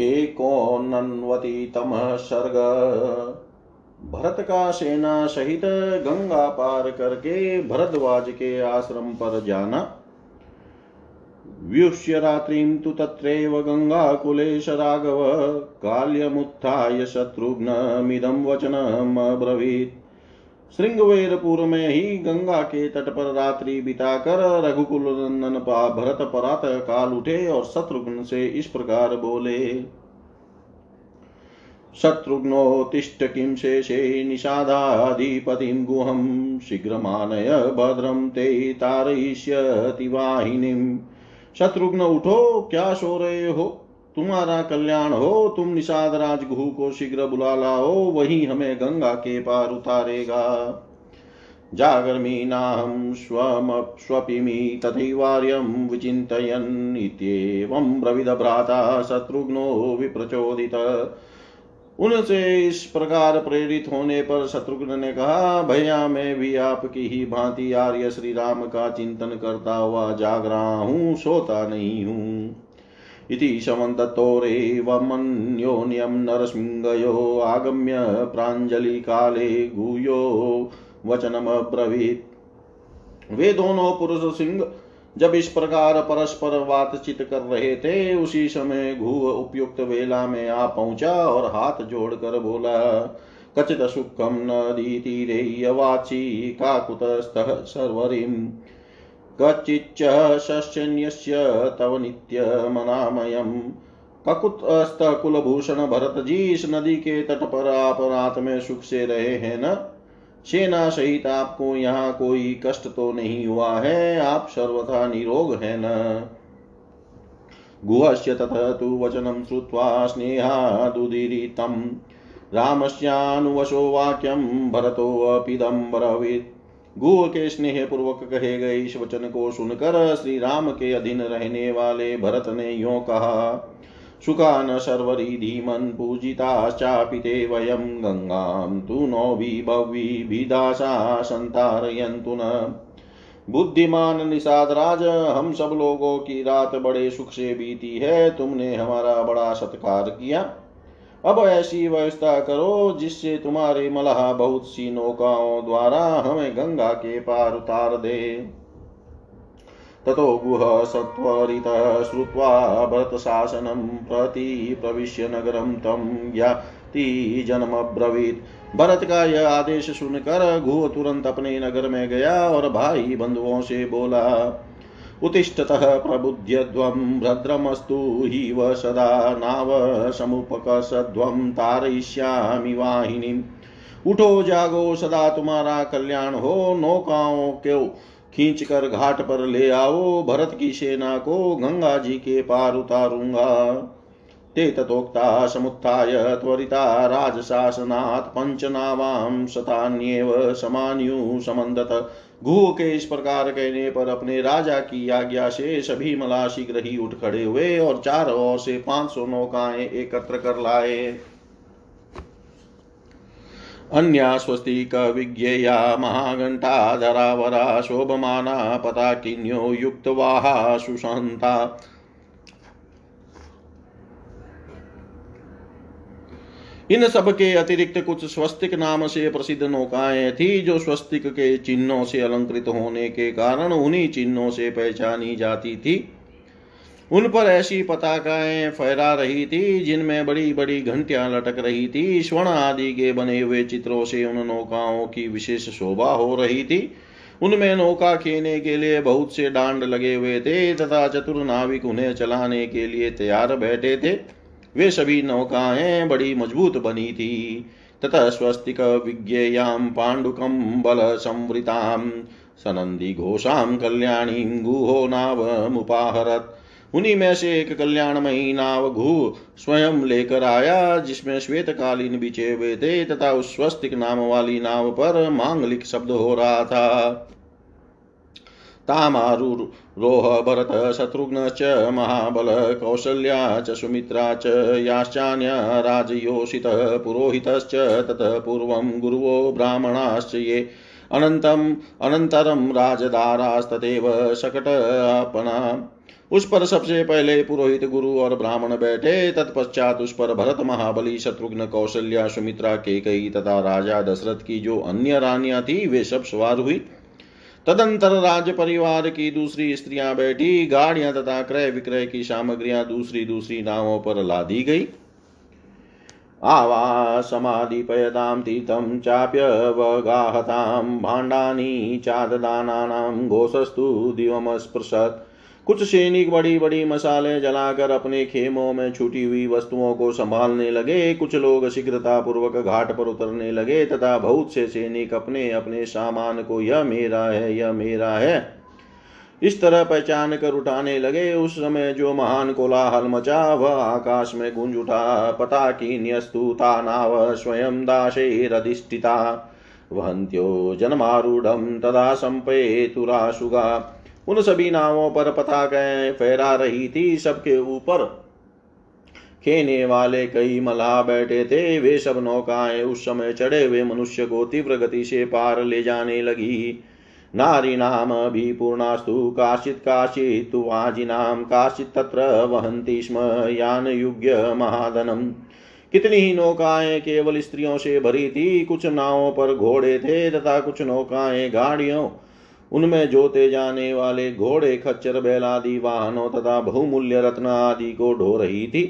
एकोनन्वतितमः सर्ग। भरत का सेना सहित गंगा पार करके भरद्वाज के आश्रम पर जाना। व्युष्य रात्रिं तु तत्रैव गङ्गाकुलेश राघव काल्यमुत्थाय शत्रुघ्नमिदं वचनमब्रवीत्। श्रृंगवेरपुर में ही गंगा के तट पर रात्रि बिताकर रघुकुल नंदन भरत परात काल उठे और शत्रुघ्न से इस प्रकार बोले। शत्रुघ्नोत्तिष्ठ किं शेषे निषादाधिपतिं गुहं, शीघ्रमानय भद्रं ते तारयिष्यति वाहिनीम् शत्रुघ्न उठो, क्या सो रहे हो? तुम्हारा कल्याण हो, तुम निषाद राजगुहु को शीघ्र बुला लाओ, वही हमें गंगा के पार उतारेगा। जागर्मीनाहं स्वपिमि तथैवार्यं विचिन्तयन्, इत्येवं ब्रविदभ्राता शत्रुघ्नो विप्रचोदित। उनसे इस प्रकार प्रेरित होने पर शत्रुघ्न ने कहा, भैया, मैं भी आपकी ही भांति आर्य श्री राम का चिंतन करता हुआ जाग रहा हूँ, सोता नहीं हूँ। इति समन्ततोरेवमन्योन्यं नरसिंहयो आगम्य प्राञ्जलिकाले गुयो वचनमब्रवीत्। वे दोनों पुरुष सिंह जब इस प्रकार परस्पर बातचीत कर रहे थे, उसी समय घू उपयुक्त वेला में आ पहुँचा और हाथ जोड़कर बोला, कचित सुखम नदी तीरे यवाची काकुतस्तः सर्वरीम्। कच्चिच्च शस्यन्यस्य तव नित्यमनामयम्। कुलभूषण भरत जी इस नदी के तट पर आप रात में सुख से रहे हैं न? सेना सहित आपको यहाँ कोई कष्ट तो नहीं हुआ है? आप सर्वथा निरोग है न? गुहस्य ततः तु वचनं श्रुत्वा स्नेहादुदीरितं रामस्यानुवशो वाक्यं भरतोऽपिदं ब्रवीत् गुह के स्नेह पूर्वक कहे गए इस वचन को सुनकर श्री राम के अधीन रहने वाले भरत ने यो कहा, सुखान सर्वरी धीमन पूजिताश्चापिते वयं गंगां, तु नो विभवीभिदासा संतारयन्तु न। बुद्धिमान निषाद राज हम सब लोगों की रात बड़े सुख से बीती है, तुमने हमारा बड़ा सत्कार किया। अब ऐसी व्यवस्था करो जिससे तुम्हारे मलहा बहुत सी नौकाओं द्वारा हमें गंगा के पार उतार दे। ततो गुह सत्वरितः श्रुत्वा भरतशासनं प्रति प्रविश्य नगरं तं ज्ञाति जन्मब्रवीत्। भरत का यह आदेश सुनकर गुह तुरंत अपने नगर में गया और भाई बंधुओं से बोला उत्तिष्ठतः प्रबुध्यध्वं भद्रमस्तु हिव सदा नाव समुपकसध्वं तारयिष्यामि वाहिनीम् उठो जागो सदा तुम्हारा कल्याण हो, नौकाओं को खींच कर घाट पर ले आओ, भरत की सेना को गंगा जी के पार उतारूँगा। ते तथोक्ता समुत्थाय त्वरिता राजशासनात् पञ्चनावां शतान्येव समान्यु समन्दत। घू के इस प्रकार कहने पर अपने राजा की आज्ञा से सभी मला शीघ्र ही उठ खड़े हुए और चार ओर से पाँच सौ नौकाएँ एकत्र कर लाए। अन्य स्वस्तिक विज्ञेया महाघण्टाधरावरा शोभमाना पताकिन्यो युक्तवाहा सुशान्ता इन सब के अतिरिक्त कुछ स्वस्तिक नाम से प्रसिद्ध नौकाएँ थी, जो स्वस्तिक के चिन्हों से अलंकृत होने के कारण उन्हीं चिन्हों से पहचानी जाती थी। उन पर ऐसी पताकाएँ फहरा रही थी, जिनमें बड़ी बड़ी घंटियाँ लटक रही थी। स्वर्ण आदि के बने हुए चित्रों से उन नौकाओं की विशेष शोभा हो रही थी। उनमें नौका खेने के लिए बहुत से डांड लगे हुए थे, तथा चतुर नाविक उन्हें चलाने के लिए तैयार बैठे थे। वे सभी नौकाएँ बड़ी मज़बूत बनी थी। ततः स्वस्तिक विज्ञेयां पाण्डुकं बलसंवृतां सनंदी घोषां कल्याणी गुहो नावमुपाहरत उन्हीं में से एक कल्याणमयी नाव घू स्वयं लेकर आया, जिसमें श्वेत कालीन बिछे हुए थे, तथा उस स्वस्तिक नाम वाली नाव पर मांगलिक शब्द हो रहा था। तामारुरोह भरत शत्रुघ्न च महाबल कौसल्या च, सुमित्रा च, याश्चान्य, राजयोषितः, पुरोहितश्च, ततः पूर्वं गुरुवो ब्राह्मणाश्च ये। अनन्तम् अनन्तरं राजदारास्तथैव शकटापना उस पर सबसे पहले पुरोहित गुरु और ब्राह्मण बैठे। तत्पश्चात उस पर भरत, महाबली, शत्रुघ्न, कौशल्या, सुमित्रा के कई तथा राजा दशरथ की जो अन्य रानियाँ थी, वे सब सवार हुई। तदंतर राज परिवार की दूसरी स्त्रियाँ बैठी, गाड़ियाँ तथा क्रय विक्रय की सामग्रियाँ दूसरी दूसरी नावों पर ला दी गई। आवासमाधिपयतां तीर्थं चाप्यवगाहतां, भाण्डानि, चाददानानां घोषस्तु दिवमस्पृशत्। कुछ सैनिक बड़ी बड़ी मसाले जलाकर अपने खेमों में छूटी हुई वस्तुओं को संभालने लगे। कुछ लोग शीघ्रता पूर्वक घाट पर उतरने लगे तथा बहुत से सैनिक अपने अपने सामान को, यह मेरा है, यह मेरा है। इस तरह पहचान कर उठाने लगे। उस समय जो महान कोलाहल मचा, वह आकाश में गुंज उठा। पता की न्यस्तुता नाव स्वयं दाशेरधिष्ठिता वहंत्यो जन्मारूढ़ तदा संपेतुराशुगा। उन सभी नावों पर पताकाएँ फहरा रही थी, सबके ऊपर। खेने वाले कई मलाह बैठे थे, वे सब नौकाएँ उस समय चढ़े हुए मनुष्य को तीव्र गति से पार ले जाने लगी। नारी नाम भी पूर्णास्तु, काशित काशित वाजिनाम काशित तत्र वहंती स्म, यान युग्य महादनम। कितनी ही नौकाएँ केवल स्त्रियों से भरी थी, कुछ नावों पर घोड़े थे तथा कुछ नौकाएँ गाड़ियों उनमें जोते जाने वाले घोड़े, खच्चर, बैलादि, वाहनों तथा बहुमूल्य रत्न आदि को ढो रही थी।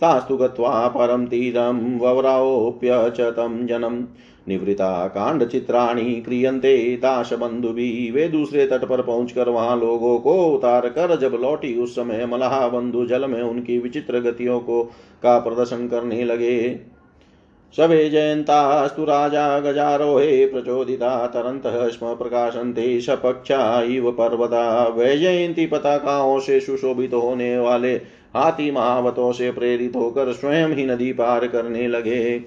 तास्तु गत्वा परम तीरम ववराओप्य च जनम। निवृता कांड चित्राणी क्रियंते दास बंधु भी वे दूसरे तट पर पहुंचकर वहाँ लोगों को उतार कर जब लौटी, उस समय मलाहा बंधु जल में उनकी विचित्र गतियों को का प्रदर्शन करने लगे। सवे जयन्तास्तु राजा गजारोहे प्रचोदिता, तरन्तः स्म प्रकाशन्ते सपक्षा इव पर्वता वैजयंती पताकाओं से सुशोभित होने वाले हाथी महावतों से प्रेरित होकर स्वयं ही नदी पार करने लगे।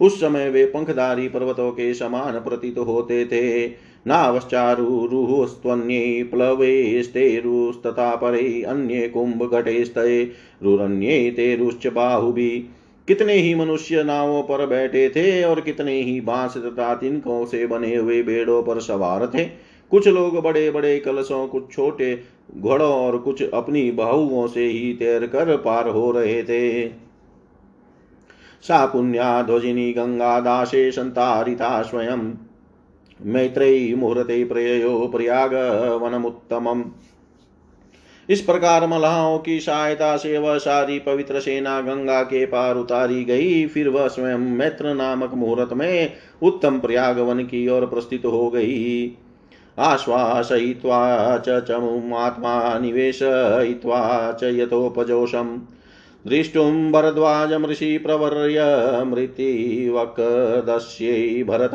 उस समय वे पंखधारी पर्वतों के समान प्रतीत होते थे। नावश्चारुरुस्त्वन्ये प्लवेस्तेरुस्तथा परे अन्ये कुम्भघटेस्तये रुरन्ये तेरुश्च बाहुभिः कितने ही मनुष्य नावों पर बैठे थे और कितने ही बाँस तथा तिनकों से बने हुए बेड़ों पर सवार थे। कुछ लोग बड़े बड़े कलशों, कुछ छोटे घोड़ों और कुछ अपनी बाहुओं से ही तैर कर पार हो रहे थे। सा पुण्या ध्वजिनी, गंगा, दासे संतारिता स्वयं, मैत्रेयी, मुहूर्ते, प्रयो, प्रयाग, वनमुत्तमम्। इस प्रकार मलाहों की सहायता से वह सारी पवित्र सेना गंगा के पार उतारी गई। फिर वह स्वयं मैत्र नामक मुहूर्त में उत्तम प्रयाग वन की ओर प्रस्थित हो गई। आश्वासयित्वा च चमुमात्मा निवेशयित्वा च यथोपजोषम्। दृष्टुं भरद्वाजमृषि प्रवर्य भरत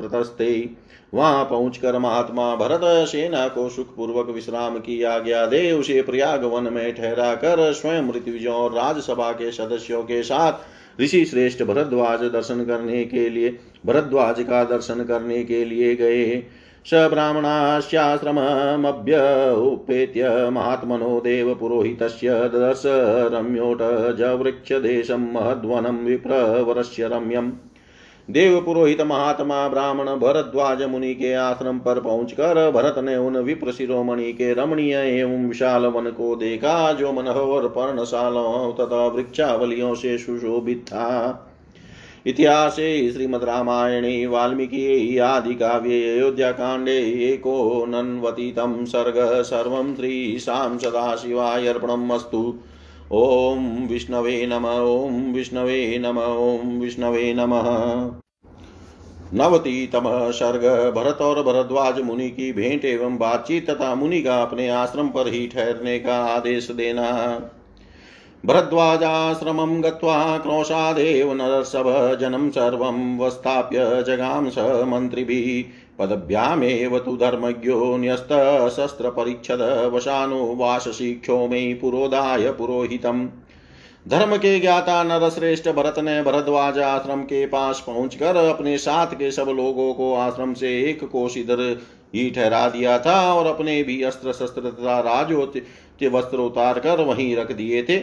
प्रतस्ते वहाँ पहुंचकर महात्मा भरत सेना को सुखपूर्वक विश्राम की आज्ञा दे उसे प्रयाग वन में ठहरा कर स्वयं ऋतविजों और राजसभा के सदस्यों के साथ ऋषि श्रेष्ठ भरद्वाज दर्शन करने के लिए, भरद्वाज का दर्शन करने के लिए गए। स ब्राह्मणाश्चाश्रममभ्युपेत्य महात्मनो देवपुरोहितस्य ददर्श रम्योट जवृक्षदेशं महद्वनं विप्रवरस्य रम्यम्। देव पुरोहित महात्मा ब्राह्मण भरद्वाज मुनि के आश्रम पर पहुंचकर भरत ने उन विप्र शिरोमणि के रमणीय एवं विशाल वन को देखा, जो मनोहर पर्णशालों तथा वृक्षावलियों से सुशोभित था। इतिहास श्रीमद रामायणे, वाल्मीकि, आदि काव्ये, अयोध्या कांडे एको नन्वतीतं सर्ग, सर्वं श्रीशां सदाशिवाय अर्पणमस्तु ॐ विष्णवे नम ॐ विष्णवे नम ॐ विष्णवे नमः। नवतीतम सर्ग, भरत और भरद्वाज मुनि की भेंट एवं बातचीत तथा मुनि का अपने आश्रम पर ही ठहरने का आदेश देना। भरद्वाजाश्रमं गत्वा क्रोशादेव नरसभ जनं सर्वं वस्थाप्य जगां स मन्त्रिभिः पदभ्यामेव तु धर्मज्ञो न्यस्तशस्त्रपरिच्छद वशानुवासशिक्षो मे पुरोदाय पुरोहितम्। धर्म के ज्ञाता नरश्रेष्ठ भरत ने भरद्वाज आश्रम के पास पहुंचकर अपने साथ के सब लोगों को आश्रम से एक कोश इधर ही ठहरा दिया था और अपने भी अस्त्र शस्त्र तथा राजोत्य वस्त्र उतार कर वहीं रख दिए थे।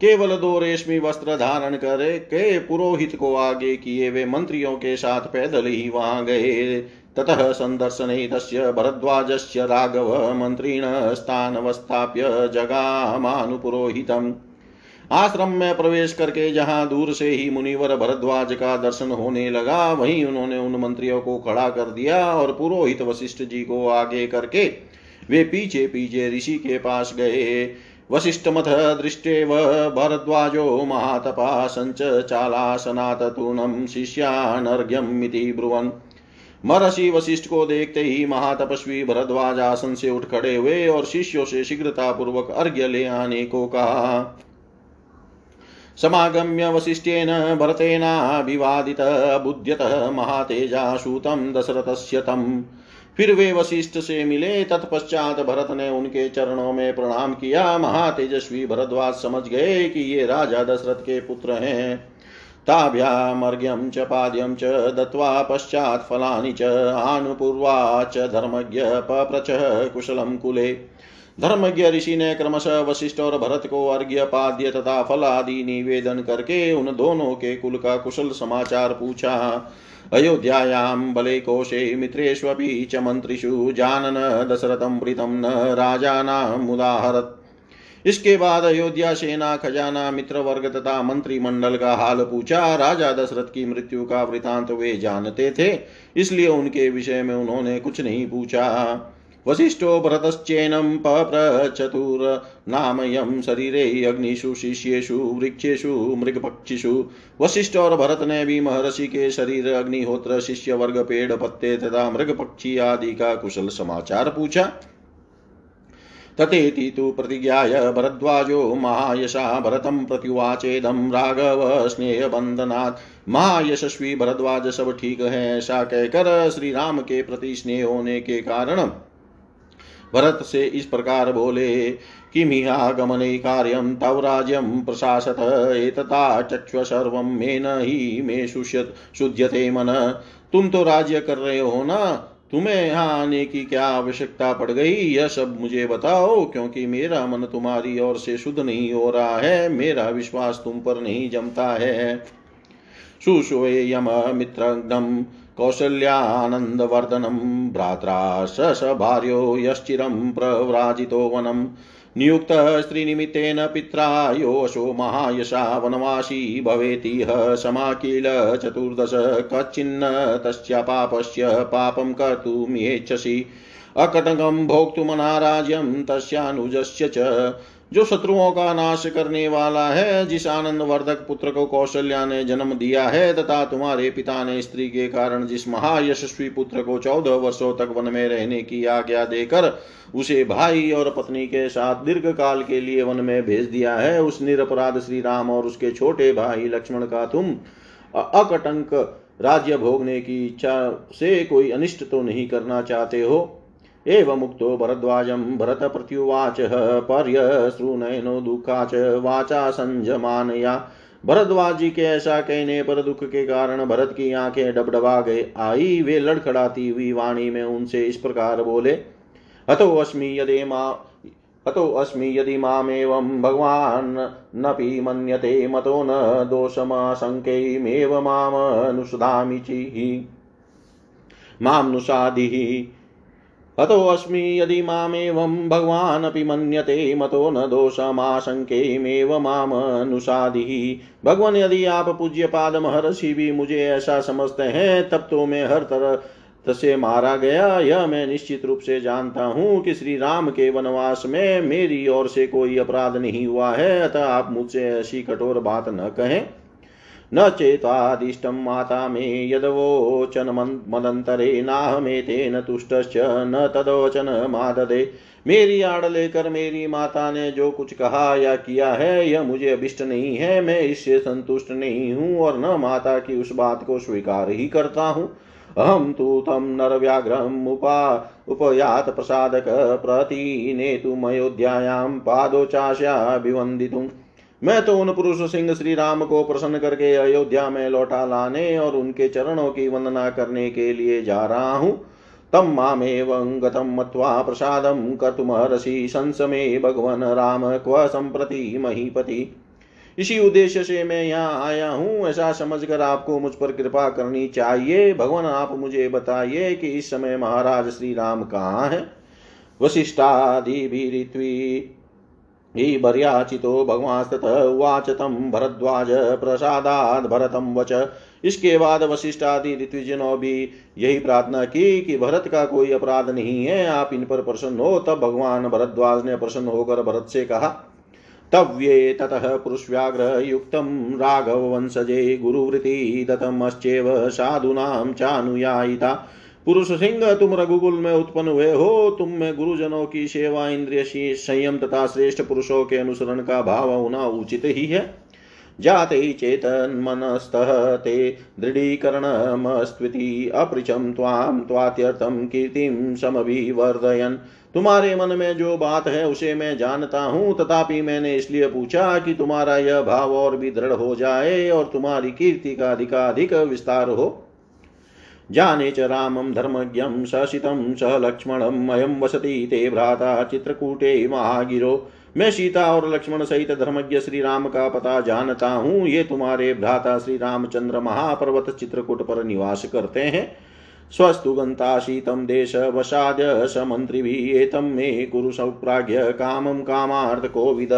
केवल दो रेशमी वस्त्र धारण करे के पुरोहित को आगे किए वे मंत्रियों के साथ पैदल ही वहाँ गए। ततः संदर्शन तस्य भरद्वाजस्य राघव मंत्रीण स्थानवस्थाप्य जगामानुपुरोहितम्। आश्रम में प्रवेश करके जहाँ दूर से ही मुनिवर भरद्वाज का दर्शन होने लगा, वहीं उन्होंने उन मंत्रियों को खड़ा कर दिया और पुरोहित वशिष्ठ जी को आगे करके वे पीछे पीछे ऋषि के पास गए। वशिष्ठ मत दृष्टे व भरद्वाजो महातपा सञ्च चालासनाततूनं शिष्यानर्घ्यमिति ब्रुवन्। महर्षि वशिष्ठ को देखते ही महातपस्वी भरद्वाज आसन से उठ खड़े हुए और शिष्यों से शीघ्रता पूर्वक अर्घ्य ले आने को कहा। समागम्य वसिष्ठेन भरतेनाभिवादितः बुध्यतः महातेजा सूतं दशरथस्य तम् फिर वे वशिष्ठ से मिले, तत्पश्चात भरत ने उनके चरणों में प्रणाम किया। महातेजस्वी भरद्वाज समझ गए कि ये राजा दशरथ के पुत्र हैं। ताभ्यामर्घ्यं च पाद्यं च दत्त्वा पश्चात् फलानि च आनुपूर्वा च धर्मज्ञ पप्रच कुशलं कुले। धर्मज्ञ ऋषि ने क्रमशः वशिष्ठ और भरत को अर्घ्य पाद्य तथा फल आदि निवेदन करके उन दोनों के कुल का कुशल समाचार पूछा। अयोध्यायां बले कोशे मित्रेष्वपि च मन्त्रिषु जानन दशरथं प्रीतं न राजानामुदाहरत् इसके बाद अयोध्या सेना, खजाना मित्र वर्ग तथा मंत्रिमंडल का हाल पूछा। राजा दशरथ की मृत्यु का वृतांत वे जानते थे, इसलिए उनके विषय में उन्होंने कुछ नहीं पूछा। वसिष्ठो भरतश्चेनं पप्रचतुर्नामयं शरीरे अग्निषु, शिष्येषु, वृक्षेषु, मृगपक्षिषु। वशिष्ठ और भरत ने भी महर्षि के शरीर, अग्निहोत्र शिष्य वर्ग पेड़, पत्ते तथा मृग पक्षी आदि का कुशल समाचार पूछा। तथेति तु प्रतिज्ञाय भरद्वाजो महायशा भरतं प्रत्युवाचेदं राघव स्नेहबन्धनात्। महायशस्वी भरद्वाज सब ठीक है, ऐसा कहकर श्री राम के प्रति स्नेह होने के कारण भरत से इस प्रकार बोले किमिहागमने कार्यं तव राज्यं प्रशासत, एतता चक्ष्व सर्वं मेन ही मे शुष्यत शुद्यते मन। तुम तो राज्य कर रहे हो ना? तुम्हें यहाँ आने की क्या आवश्यकता पड़ गई? यह सब मुझे बताओ, क्योंकि मेरा मन तुम्हारी ओर से शुद्ध नहीं हो रहा है, मेरा विश्वास तुम पर नहीं जमता है। सुषोयम मित्रग्नम कौशल्यानन्दवर्धनं भ्रात्रा स भार्यो यश्चिरं प्रव्राजितो वनं नियुक्तः स्त्रीनिमित्तेन पित्रा योऽशो महायशा वनवासी भवेतिह समाकिल चतुर्दश कच्चिन्न तस्य पापस्य पापं कर्तुमिच्छसि अकटकं भोक्तुमनाराज्यं तस्यानुजस्य च जो शत्रुओं का नाश करने वाला है, जिस आनंद वर्धक पुत्र को कौशल्या ने जन्म दिया है, तथा तुम्हारे पिता ने स्त्री के कारण जिस महायशस्वी पुत्र को चौदह वर्षों तक वन में रहने की आज्ञा देकर उसे भाई और पत्नी के साथ दीर्घ काल के लिए वन में भेज दिया है, उस निरपराध श्री राम और उसके छोटे भाई लक्ष्मण का तुम अकटंक राज्य भोगने की इच्छा से कोई अनिष्ट तो नहीं करना चाहते हो? एवमुक्तो भरद्वाजं भरतप्रत्युवाच पर्यश्रुनयनो दुःखा च वाचा संजमानया भरद्वाज जी के ऐसा कहने पर दुख के कारण भरत की आँखें डबडबा गए। आई, वे लड़खड़ाती हुई वाणी में उनसे इस प्रकार बोले हतो अस्मि यदि मा हतो अस्मि यदि मामेवं भगवान् नपि मन्यते, मतो न दोषमाशङ्कैमेव मामनुसदामि चिहि मामनुषादिः हतोऽस्मि यदि मामेवं भगवानपि मन्यते मतो न दोषमाशङ्केमेव मामनुसादिः भगवान यदि आप पूज्य पाद महर्षि भी मुझे ऐसा समझते हैं, तब तो मैं हर तरह से मारा गया। यह मैं निश्चित रूप से जानता हूँ कि श्री राम के वनवास में मेरी ओर से कोई अपराध नहीं हुआ है। अतः आप मुझसे ऐसी कठोर बात न कहें। न चेतादिष्टं माता मे यदवोचन मदन्तरे नाहमेतेन तुष्टश्च न तदोचन माददे। मेरी आड़ लेकर मेरी माता ने जो कुछ कहा या किया है, यह मुझे अभिष्ट नहीं है, मैं इससे संतुष्ट नहीं हूँ और न माता की उस बात को स्वीकार ही करता हूँ। अहम तु तं नरव्याघ्रम् उपा, उपयात प्रसादक प्रतिनेतुमयोध्यायां पादोचास्याभिवन्दितुम् मैं तो उन पुरुष सिंह श्री राम को प्रसन्न करके अयोध्या में लौटा लाने और उनके चरणों की वंदना करने के लिए जा रहा हूँ। तम मामेवं गतं मत्वा प्रसादं कर्तुमर्हसि संसमे भगवन् राम क्व संप्रति महीपति। इसी उद्देश्य से मैं यहाँ आया हूँ। ऐसा समझकर आपको मुझ पर कृपा करनी चाहिए। भगवान, आप मुझे बताइए कि इस समय महाराज श्री राम कहाँ है? वशिष्ठादि हि भर्याचितो भगवांस्ततः उवाच तं भरद्वाज प्रसादाद भरतं वच। इसके बाद वशिष्ठ आदि ऋत्विजनों भी यही प्रार्थना की कि भरत का कोई अपराध नहीं है, आप इन पर प्रसन्न हो। तब भगवान भरद्वाज ने प्रसन्न होकर भरत से कहा, तव्ये ततः युक्तं राघववंशजे गुरुवृत्ति दत्तमश्चेव साधूनां चानुयायिता। पुरुष सिंह तुम रघुकुल में उत्पन्न हुए हो। तुम में गुरुजनों की सेवा इंद्रिय संयम तथा श्रेष्ठ पुरुषों के अनुसरण का भाव होना उचित ही है। जाते चेतन्मनस्तः ते दृढ़ीकरणमस्त्विति अपृछं त्वां त्वात्यर्थं कीर्तिं समभिवर्धयन्। तुम्हारे मन में जो बात है, उसे मैं जानता हूँ। तथापि मैंने इसलिए पूछा कि तुम्हारा यह भाव और भी दृढ़ हो जाए और तुम्हारी कीर्ति का अधिकाधिक विस्तार हो। जाने च रामं धर्मज्ञं ससितं स लक्ष्मणम् अयं वसति ते भ्राता चित्रकूटे महागिरो। मैं सीता और लक्ष्मण सहित धर्मज्ञ श्री राम का पता जानता हूँ। ये तुम्हारे भ्राता श्री रामचंद्र महापर्वत चित्रकूट पर निवास करते हैं। स्वस्तु देश वसाद्य स मंत्रिभिः एतं मे कुरु सौप्राज्ञ, कामं कामार्थ कोविद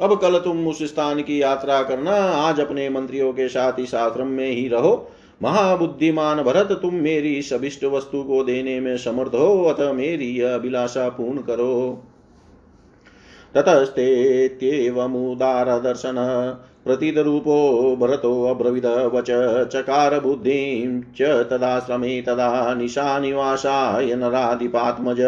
अब कल तुम उस स्थान की यात्रा करना। आज अपने मंत्रियों के साथ इस आश्रम में ही रहो। महाबुद्धिमान भरत, तुम मेरी सबिष्ट वस्तु को देने में समर्थ हो, अतः मेरी अभिलाषा पूर्ण करो। दर्शन प्रतीतरूपो भरतो अब्रवीद, वच चकार बुद्धिं च तदाश्रमे तदा निशानिवासाय नराधिपात्मज।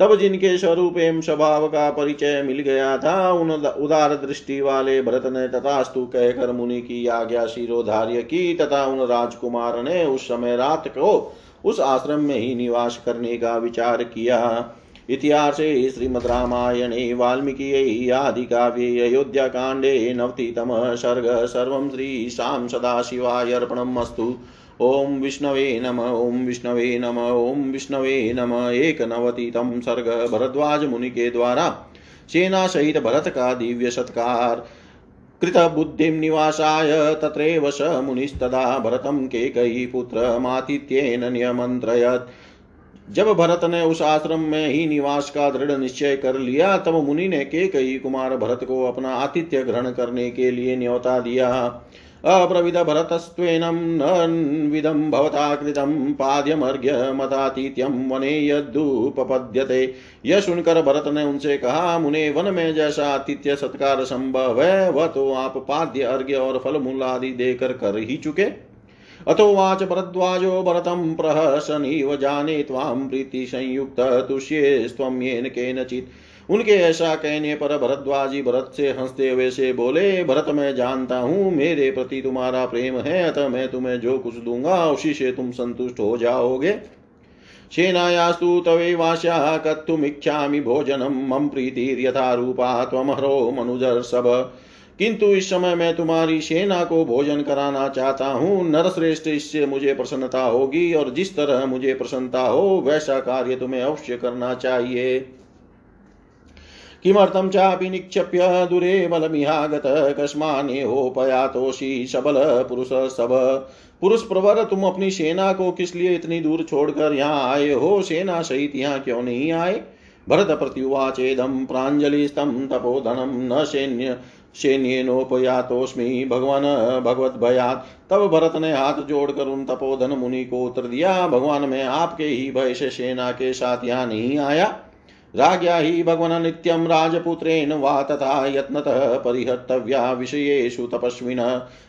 तब जिनके स्वरूप एवं स्वभाव का परिचय मिल गया था, उन उदार दृष्टि वाले भरत ने तथास्तु कहकर मुनि की आज्ञा शिरोधार्य की, तथा उन राजकुमार ने उस समय रात को उस आश्रम में ही निवास करने का विचार किया। इतिहास श्रीमद् रामायणे वाल्मीकि आदि काव्ये, अयोध्या कांडे, नवतितम सर्ग, सर्व श्री शाम सदा शिवाय अर्पणमस्तु ॐ विष्णवे नम ॐ विष्णवे नम ॐ विष्णवे नम, एकनवतितम सर्ग भरद्वाज मुनि के द्वारा। सेना सहित भरत का दिव्य सत्कार। कृतबुद्धिं निवासाय तत्रैव स मुनिस्तदा भरतं केकयी पुत्रमातिथ्येन नियमन्त्रयत्। जब भरत ने उस आश्रम में ही निवास का दृढ़ निश्चय कर लिया, तब मुनि ने के कई कुमार भरत को अपना आतिथ्य ग्रहण करने के लिए न्योता दिया। अप्रविद भरतस्त्वेनं नन्विदं भवता कृतं पाद्यमर्घ्यमतातीत्यं वने यद्दुपपद्यते। यह सुनकर भरत ने उनसे कहा, मुने, वन में जैसा आतिथ्य सत्कार संभव है, वह तो आप पाद्य, अर्घ्य और फल मूल आदि देकर कर ही चुके। अथोवाच भरद्वाजो भरतं प्रहसनीव जाने त्वां प्रीतिसंयुक्त तुष्येस्त्वं येन केनचित् उनके ऐसा कहने पर भरद्वाजी भरत से हँसते हुए से बोले, भरत, मैं जानता हूँ, मेरे प्रति तुम्हारा प्रेम है, अतः मैं तुम्हें जो कुछ दूँगा, उसी से तुम संतुष्ट हो जाओगे। सेनायास्तु तवेवास्या कत्तुमिच्छामि भोजनम, मम प्रीतिर्यथा रूपा त्वमहरो मनुजर्षभ किंतु इस समय मैं तुम्हारी सेना को भोजन कराना चाहता हूँ, नरश्रेष्ठ इससे मुझे प्रसन्नता होगी, और जिस तरह मुझे प्रसन्नता हो, वैसा कार्य तुम्हें अवश्य करना चाहिए। किमर्थं चापि निक्षेप्य दूरे बलमिहागत कस्मानेहोपयातोषि सबल पुरुष सब। पुरुष प्रवर, तुम अपनी सेना को किस लिए इतनी दूर छोड़कर यहाँ आए हो? सेना सहित यहाँ क्यों नहीं आए? भरत प्रत्युवाचेदम प्राजलिस्तम तपोधनम न सैन्य सैन्यनोपयातोस्मी भगवान भगवत भयात। तब भरत ने हाथ जोड़कर उन तपोधन मुनि को उत्तर दिया, भगवान, मैं आपके ही भय से सेना के साथ यहाँ नहीं आया। राज्ञा हि भगवन नित्यं राजपुत्रेण वा तथा यत्नतः परिहर्तव्या विषयेषु तपस्विन।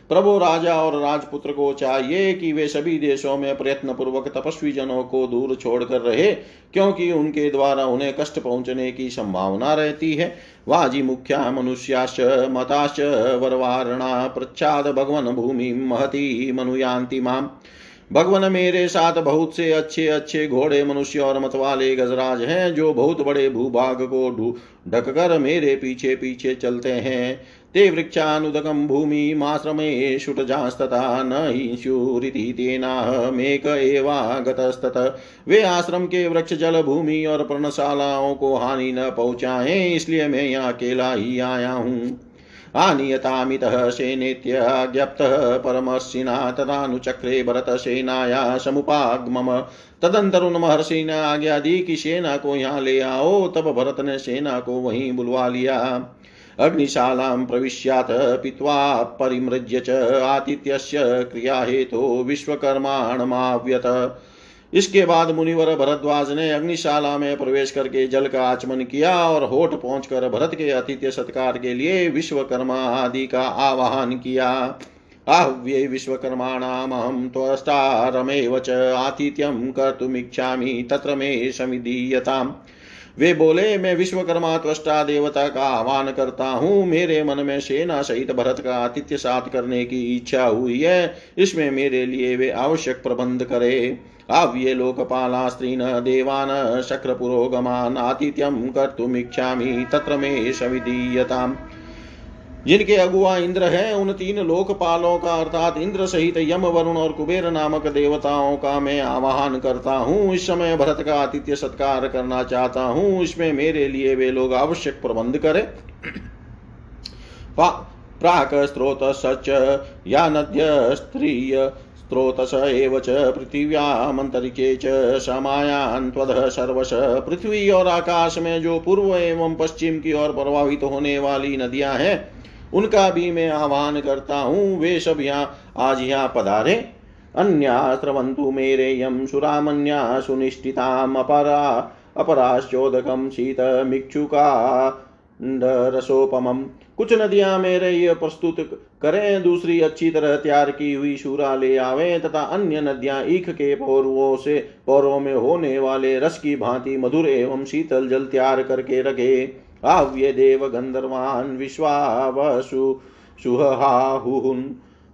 प्रभु राजा और राजपुत्र को चाहिए कि वे सभी देशों में प्रयत्न पूर्वक तपस्वी जनों को दूर छोड़कर रहे, क्योंकि उनके द्वारा उन्हें कष्ट पहुँचने की संभावना रहती है। वाजी मुख्या मनुष्याश्च, मताश्च वरवारणा प्रच्छाद भगवन भूमि महती मनुयांति माम। भगवान मेरे साथ बहुत से अच्छे अच्छे घोड़े, मनुष्य और मतवाले गजराज हैं जो बहुत बड़े भूभाग को ढककर मेरे पीछे पीछे चलते हैं। ते वृक्षानुदकं भूमि माश्रमे शुट शुटजास्तथा न ही हिंस्युरिति तेनाहमेक एवागतस्तत वे आश्रम के वृक्ष, जल, भूमि और पर्णशालाओं को हानि न पहुँचाए, इसलिए मैं यहाँ अकेला ही आया हूँ। आनीयतामितः सेनेत्याज्ञप्तः परमर्षिणा तदानुचक्रे भरतसेनाया समुपागमम। तदंतर उन महर्षि ने आज्ञा दी कि सेना को यहाँ ले आओ, तब भरत ने सेना को वहीं बुलवा लिया। अग्निशालां प्रविश्यात्, पीत्वा परिमृज्य च आतिथ्यस्य क्रियाहेतो विश्वकर्माणमाव्यत। इसके बाद मुनिवर भरद्वाज ने अग्निशाला में प्रवेश करके जल का आचमन किया और होठ पहुंचकर भरत के अतिथ्य सत्कार के लिए विश्वकर्मा आदि का आवाहन किया। आह्व्ये विश्वकर्माणामहं त्वस्तारमेव च आतिथ्यं कर्तुमिच्छामि, तत्र मे समिधीयताम् वे बोले, मैं विश्वकर्मा त्वष्टा देवता का आह्वान करता हूँ। मेरे मन में सेना सहित भरत का आतिथ्य साथ करने की इच्छा हुई है। इसमें मेरे लिए वे आवश्यक प्रबंध करे। आव्ये लोकपाला स्त्रीन देवान शक्र पुरोगमान आतिथ्यम कर्तुमिच्छामि, तत्र मे सविधीयताम् जिनके अगुआ इंद्र है, उन तीन लोकपालों का अर्थात इंद्र सहित यम, वरुण और कुबेर नामक देवताओं का मैं आवाहन करता हूँ। इस समय भरत का आतिथ्य सत्कार करना चाहता हूँ। इसमें मेरे लिए वे लोग आवश्यक प्रबंध करें। प्राक, स्त्रोत, सच या नद्य स्त्रीय स्त्रोतस एव च पृथिव्यामंतरिके च समायान त्वदः सर्वश, पृथ्वी और आकाश में जो पूर्व एवं पश्चिम की ओर प्रभावित होने वाली नदियाँ हैं, उनका भी मैं आह्वान करता हूँ, वे सब यहाँ आज यहाँ पधारे। अन्यास्त्रवन्तु मेरे यम सुरामन्या सुनिष्ठिताम अपरा अपराश्चोदकम शीतमिक्षुका रसोपम कुछ नदियाँ मेरे ये प्रस्तुत करें, दूसरी अच्छी तरह तैयार की हुई शूरा ले आवे, तथा अन्य नदियाँ ईख के पौरवों से पौरों में होने वाले रस की भांति मधुर एवं शीतल जल तैयार करके रखे। आव्य देव गंधर्वान् विश्वावसु सुहाहुन्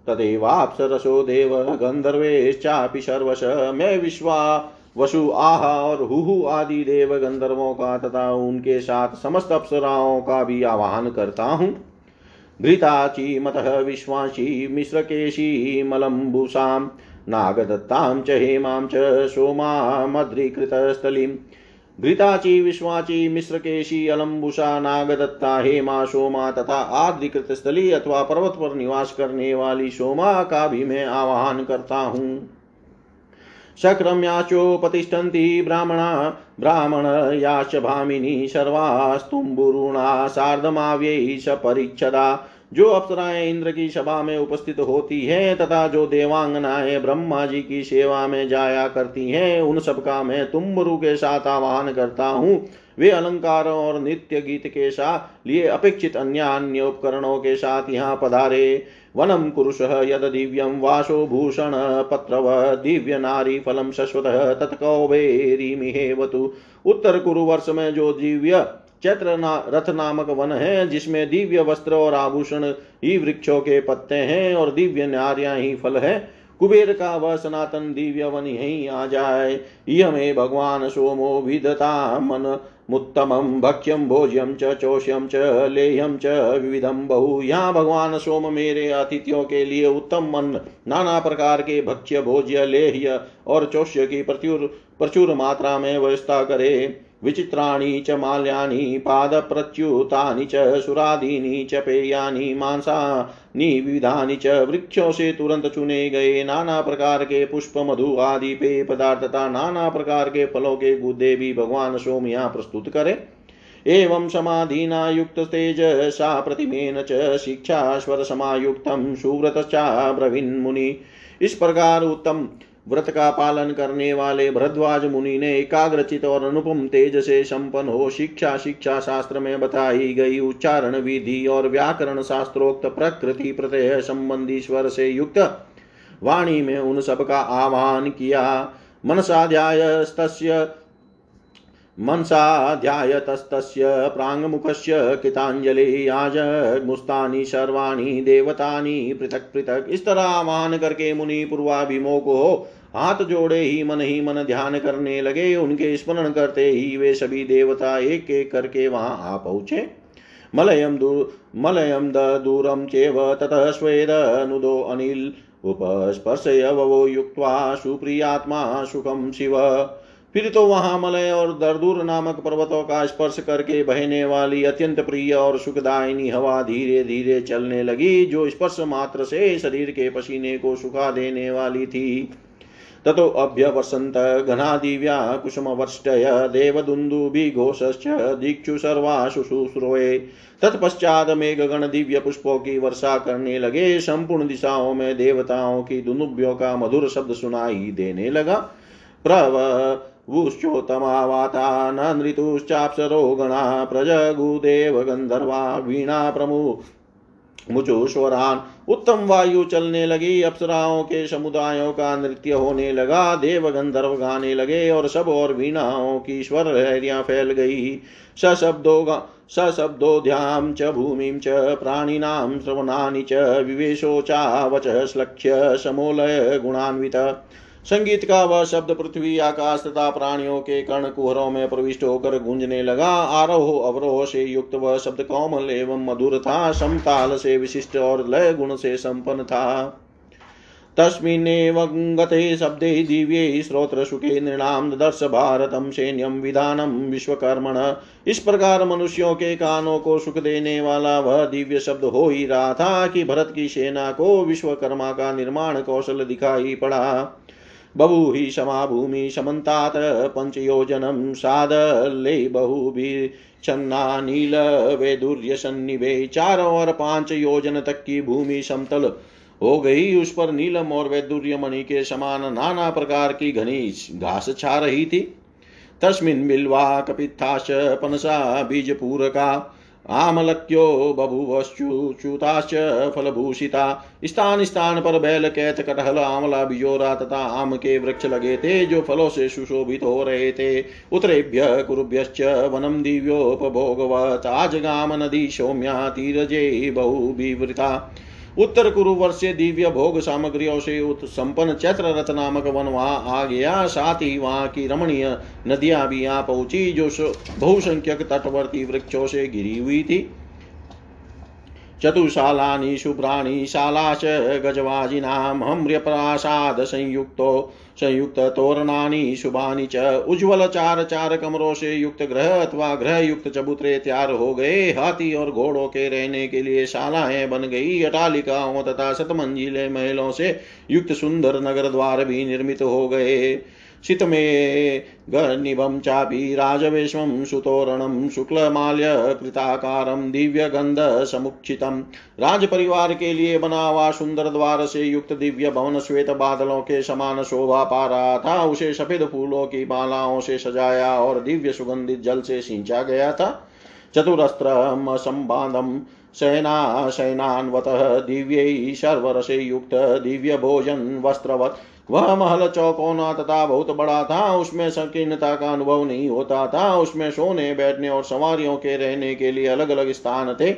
तदेवाप्सरसो देव गंधर्वेश्चापि सर्वश, मैं विश्वा वसु आह और हुहु आदि देव गंधर्वों का तथा उनके साथ समस्त अप्सराओं का भी आवाहन करता हूँ। घृताची मतः विश्वासी मिश्रकेशी मलम्बुषां नागदत्तां च, हेमां च सोमामद्रीकृतस्थलीम् घृताची विश्वाची मिश्रकेशी अलम्बुषा नागदत्ता, हेमा, सोमा तथा आदिकृत स्थली अथवा पर्वत पर निवास करने वाली सोमा का भी मैं आवाहन करता हूँ। शक्रम्याचोपतिष्ठन्ति ब्राह्मणा ब्राह्मण याच भामिनी सर्वास्तुम्बुरुणा सार्धमाव्यै सपरिच्छदा जो अप्सराएँ इंद्र की सभा में उपस्थित होती है तथा जो देवांगनाएँ ब्रह्मा जी की सेवा में जाया करती हैं, उन सबका मैं तुम्बरु के साथ आवाहन करता हूँ। वे अलंकारों और नित्य गीत के साथ लिए अपेक्षित अन्य अन्य उपकरणों के साथ यहाँ पधारे। वनम कुरुष यद दिव्यम वासो भूषण पत्रव, दिव्य नारी फलम शश्वत तत्कौबेरीमिहेवतु उत्तर कुरु वर्ष में जो दिव्य चैत्र रथ नामक वन है, जिसमें दिव्य वस्त्र और आभूषण ही वृक्षों के पत्ते हैं और दिव्य नारियाँ ही फल है। कुबेर का वह सनातन दिव्य वन यही आ जाए। यमे भगवान सोमो विदता मन, मुत्तमं भक्ष्यम भोज्यम च चोष्यम च लेह्यम च विविधम बहु। यहाँ भगवान सोम मेरे अतिथियों के लिए उत्तम मन, नाना प्रकार के भक्ष्य, भोज्य, लेह्य और चोष्य की प्रचुर प्रचुर मात्रा में व्यवस्था करे। विचित्राणि च माल्यानि, पादप्रच्युतानि च, सुरादीनि च, पेयानि, मांसानि, विविधानि च वृक्षों से तुरंत चुने गए नाना प्रकार के पुष्प, मधु आदि, पेय पदार्थ तथा नाना प्रकार के फलों के गुदे भी भगवान सोम प्रस्तुत करे। एवं समाधिना युक्त तेज, सा प्रतिमेन च शिक्षा स्वर समायुक्तम सुव्रत चा ब्रवीन मुनि। इस प्रकार उत्तम व्रत का पालन करने वाले भरद्वाज मुनि ने एकाग्रचित और अनुपम तेज से संपन्न हो शिक्षा शिक्षा शास्त्र में बताई गई उच्चारण विधि और व्याकरण शास्त्रोक्त प्रकृति प्रत्यय संबंधी स्वर से युक्त वाणी में उन सब का आह्वान किया। मनसाध्यायस्तस्य मनसाध्यायतस्तस्य प्राङ्मुखस्य कृताञ्जलि आजमुस्तानि सर्वाणि देवतानि पृथक पृथक इस तरह करके मुनि पूर्वाभिमुख हो हाथ जोड़े ही मन ही मन ध्यान करने लगे। उनके स्मरण करते ही वे सभी देवता एक एक करके वहाँ आ पहुँचे। मलयम दूर मलयम द दूरम चेव ततः स्वेद नुदो अनिल। उपस्पर्शयवो युक्त्वा सुप्रियात्मा सुखम शिव। फिर तो वहाँ मलय और दरदूर नामक पर्वतों का स्पर्श करके बहने वाली अत्यंत प्रिय और सुखदायिनी हवा धीरे धीरे चलने लगी, जो स्पर्श मात्र से शरीर के पसीने को सुखा देने वाली थी। ततो अभ्यवसन्त घना दिव्या कुसुमवर्ष्टय देवदुन्दुभिघोषश्च दीक्षु सर्वाशु शुश्रूवे। तत्पश्चात मेघगण दिव्य पुष्पों की वर्षा करने लगे, संपूर्ण दिशाओं में देवताओं की दुनुभ्यों का मधुर शब्द सुनाई देने लगा। प्रव वुश्चोत्तमावाता न नृतुश्चाप्सरो गणा प्रजगुदेव गन्धर्वा वीणा प्रमु मुचुस्वरान उत्तम वायु चलने लगी अप्सराओं के समुदायों का नृत्य होने लगा। देव गंधर्व गाने लगे और सब और वीणाओं की स्वर लहरियाँ फैल गई। सशब्दो सशब्दोध्यां च, भूमिं च, प्राणिनां श्रवणानि च विवेशोचावच श्लक्ष्य, समोलय, गुणान्वित। संगीत का वह शब्द पृथ्वी, आकाश तथा प्राणियों के कर्ण कुहरों में प्रविष्ट होकर गूंजने लगा। आरोह, अवरोह से युक्त वह शब्द कोमल एवं मधुर था समताल से विशिष्ट और लय गुण से संपन्न था। तस्मिन्नेव गते शब्दे दिव्ये श्रोत्रशुके नृणाम दर्श भारतम सैन्यम विधानम विश्वकर्मण। इस प्रकार मनुष्यों के कानों को सुख देने वाला वह दिव्य शब्द हो ही रहा था कि भरत की सेना को विश्वकर्मा का निर्माण कौशल दिखाई पड़ा। बभूहि समाभूमि समन्तात् पञ्चयोजनं सादले बहुभिच्छन्ना नीलवैदुर्यसन्निभे चारों और पाँच योजन तक की भूमि समतल हो गई। उस पर नीलम और वैदुर्य मणि के समान नाना प्रकार की घनी घास छा रही थी। तस्मिन् बिल्वा कपित्थाश पनसा बीज बीजपूरका आमलक्यो बभुवश्च्युताश्च फलभूषिता। स्थान स्थान पर बैल, कैच, कटहल आमला बिजोरा तथा आम के वृक्ष लगे थे, जो फलों से सुशोभित हो रहे थे। उत्तरेभ्य कुरुभ्यश्च वनम दिव्योपभोगवत आजगाम नदी सौम्या, तीरजे बहुविवृता उत्तर कुरुवर्ष से दिव्य भोग सामग्रियों से संपन्न चैत्र रथ नामक वन वहाँ आ गया साथ ही वहाँ की रमणीय नदियाँ भी यहाँ पहुँची, जो बहुसंख्यक तटवर्ती वृक्षों से घिरी हुई थी। चतुशालानि शुभ्राणि शालाश गजवाजिनां हम्र्यप्रासाद संयुक्तो संयुक्त तोरणानि, शुभानि च, उज्ज्वल चार चार कमरों से युक्त ग्रह अथवा ग्रह युक्त चबूतरे तैयार हो गए। हाथी और घोड़ों के रहने के लिए शालाएँ बन गई। अटालिकाओं तथा शतमंजिले महलों से युक्त सुंदर नगर द्वार भी निर्मित हो गए। शितमेघनिभं चापि राजवेश्वं सुतोरणं शुक्लमाल्यकृताकारं दिव्यगन्धसमुक्षितं राजपरिवार के लिए बना हुआ सुंदर द्वार से युक्त दिव्य भवन श्वेत बादलों के समान शोभा पा रहा था। उसे सफ़ेद फूलों की मालाओं से सजाया और दिव्य सुगंधित जल से सिंचा गया था। चतुरस्त्रम संबादम सेना शयनान्वतः दिव्य सर्वरसे युक्त दिव्य भोजन, वस्त्रवत वह महल चौकोना तथा बहुत बड़ा था, उसमें संकीर्णता का अनुभव नहीं होता था। उसमें सोने, बैठने और सवारियों के रहने के लिए अलग अलग स्थान थे।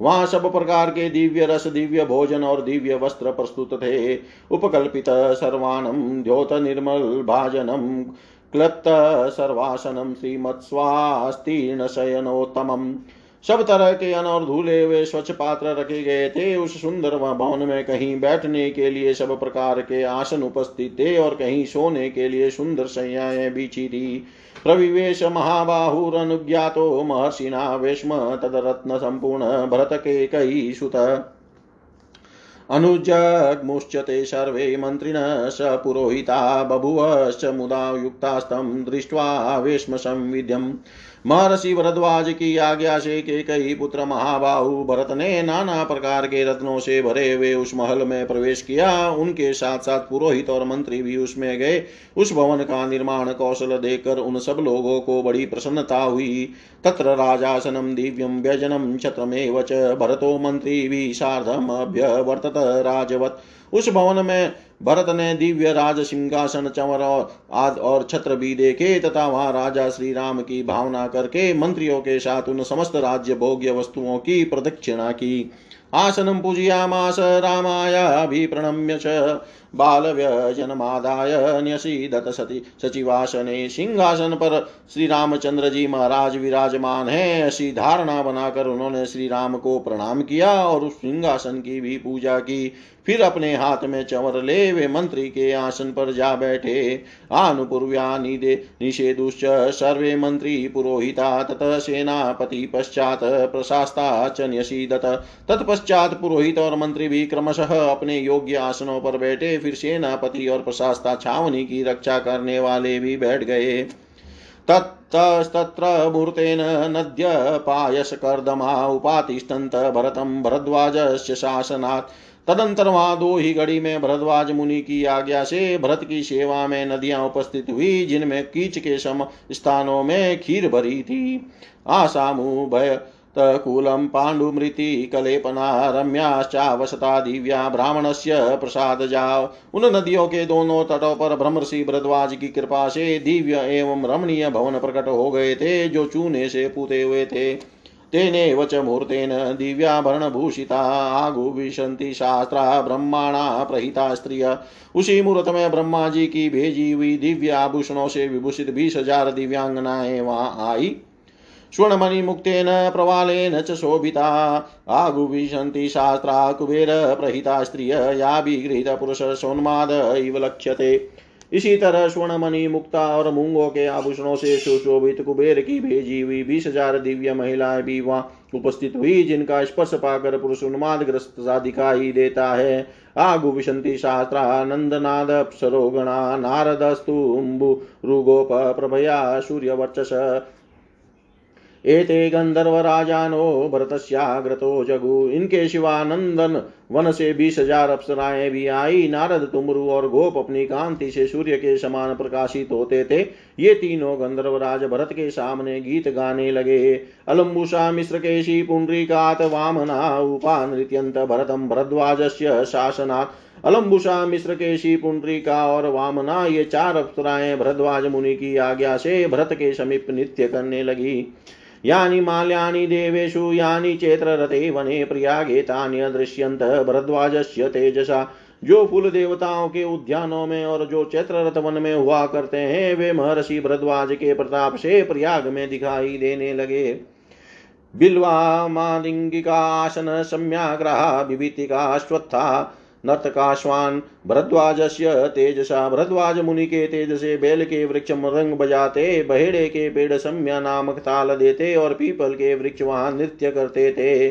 वहाँ सब प्रकार के दिव्य रस, दिव्य भोजन और दिव्य वस्त्र प्रस्तुत थे। उपकल्पित सर्वाणम द्योत निर्मल भाजनम क्लप्त सर्वासनम श्रीमत्स्वास्तीर्ण शयनोत्तमम सब तरह के अन और धूले हुए स्वच्छ पात्र रखे गए थे। उस सुंदर भवन में कहीं बैठने के लिए सब प्रकार के आसन उपस्थित थे और कहीं सोने के लिए सुंदर संयाएँ बीछी थी। प्रविवेश महाबाहुरनुज्ञातो महर्षिना वेश्म तदरत्न संपूर्ण भरत के कई सुत अनुजग्मुश्च सर्वे मन्त्रिणः स पुरोहिता बभुवश्च मुदा युक्तास्तं दृष्ट्वा वेश्म संविध्यम् महर्षि भरद्वाज की आज्ञा से के कई पुत्र महाबाहु भरत ने नाना प्रकार के रत्नों से भरे हुए उस महल में प्रवेश किया। उनके साथ साथ पुरोहित और मंत्री भी उसमें गए। उस भवन का निर्माण कौशल देकर उन सब लोगों को बड़ी प्रसन्नता हुई। तत्र राजासनम दिव्यम व्यजनम छत्रमेव च भरतो मंत्री भी सार्धम अभ्यवर्तत राजवत। उस भवन में भरत ने दिव्य राज सिंहासन चंवर आदि और छत्र भी देखे तथा वहाँ राजा श्री राम की भावना करके मंत्रियों के साथ उन समस्त राज्य भोग्य वस्तुओं की प्रदक्षिणा की। आसनम आसनं पूजयामास रामायाभिप्रणम्य च। बालव्यजनमादाय न्यसीदत सती सचिवासने सिंहासन पर श्री रामचंद्र जी महाराज विराजमान है। ऐसी धारणा बनाकर उन्होंने श्री राम को प्रणाम किया और उस सिंहासन की भी पूजा की। फिर अपने हाथ में चंवर ले वे मंत्री के आसन पर जा बैठे। आनुपूर्व्या निदे सर्वे मंत्री पुरोहिता तत सेनापति पश्चात प्रशास्ता च न्यसी न्यसीदत। तत्पश्चात पुरोहित और मंत्री भी क्रमशः अपने योग्य आसनों पर बैठे। फिर सेनापति और प्रशास्ता छावनी की रक्षा करने वाले भी बैठ गए। ततस्तत्र मूर्तेन नद्य पायसकर्दमा उपातिष्ठन्त भरतं भरद्वाजस्य शासनात्। तदंतर वहाँ दो ही घड़ी में भरद्वाज मुनि की आज्ञा से भरत की सेवा में नदियाँ उपस्थित हुई, जिनमें कीच के सम स्थानों में खीर भरी थी। आसामु भय कूलं पाण्डुमृति कलेपना रम्याश्चावसता दिव्या ब्राह्मणस्य प्रसादजा उन नदियों के दोनों तटों पर ब्रह्मषि भरद्वाज की कृपा से दिव्य एवं रमणीय भवन प्रकट हो गए थे, जो चूने से पूते हुए थे। तेनेव च मुहूर्तेन दिव्याभरणभूषिता आगुविशन्ति शास्त्रा ब्रह्माणा प्रहिता स्त्रिय। उसी मुहूर्त में ब्रह्मा जी की भेजी हुई दिव्य आभूषणों से विभूषित बीस हज़ार दिव्यांगनाएँ वहाँ आई। स्वर्णमणि मुक्तेन प्रवालेन च शोभिता। आगुविशन्ति शास्त्रा कुबेर प्रहिता स्त्रिय या विगृहीत पुरुष सोन्माद इव लक्ष्यते। इसी तरह स्वर्णमणि मुक्ता और मूंगों के आभूषणों से सुशोभित कुबेर की भेजी हुई बीस हज़ार दिव्य महिलाएँ भी वहाँ उपस्थित हुई, जिनका स्पर्श पाकर पुरुष उन्माद ग्रस्त सा दिखाई देता है। आगु विशंति शास्त्रा, नंदनाद सरोगणा, नारदस्तु रुगोप, प्रभया सूर्य वर्चस एते गंधर्वराजानो भरतस्याग्रतो जगु। इनके शिवानंदन वन से बीस हज़ार अप्सराएँ भी आई। नारद, तुमरु और गोप अपनी कांति से सूर्य के समान प्रकाशित होते थे। ये तीनों गंधर्वराज भरत के सामने गीत गाने लगे। अलम्बुषा मिश्र केशी पुंडरीकात वामना उपा नृत्यंत भरतम से शासनात् अलम्बुषा मिश्र केशी पुंडरीका और वामना ये चार अप्सराएँ भरद्वाज मुनि की आज्ञा से भरत के समीप नित्य करने लगी। यानि माल्यानि देवेषु यानि चेत्ररते वने प्रयागे तान्यदृश्यन्त भरद्वाजस्य तेजसा। जो फूल देवताओं के उद्यानों में और जो चैत्ररथ वन में हुआ करते हैं, वे महर्षि भरद्वाज के प्रताप से प्रयाग में दिखाई देने लगे। बिल्वा, मालिंगिका, आसन, सम्याग्रहा, विभीतिका अश्वत्था नर्तकाश्वान भरद्वाजस्य तेजसा भरद्वाज मुनि के तेज से बेल के वृक्ष रंग बजाते बहेड़े के पेड़ सम्या नामक ताल देते और पीपल के वृक्ष वहाँ नृत्य करते थे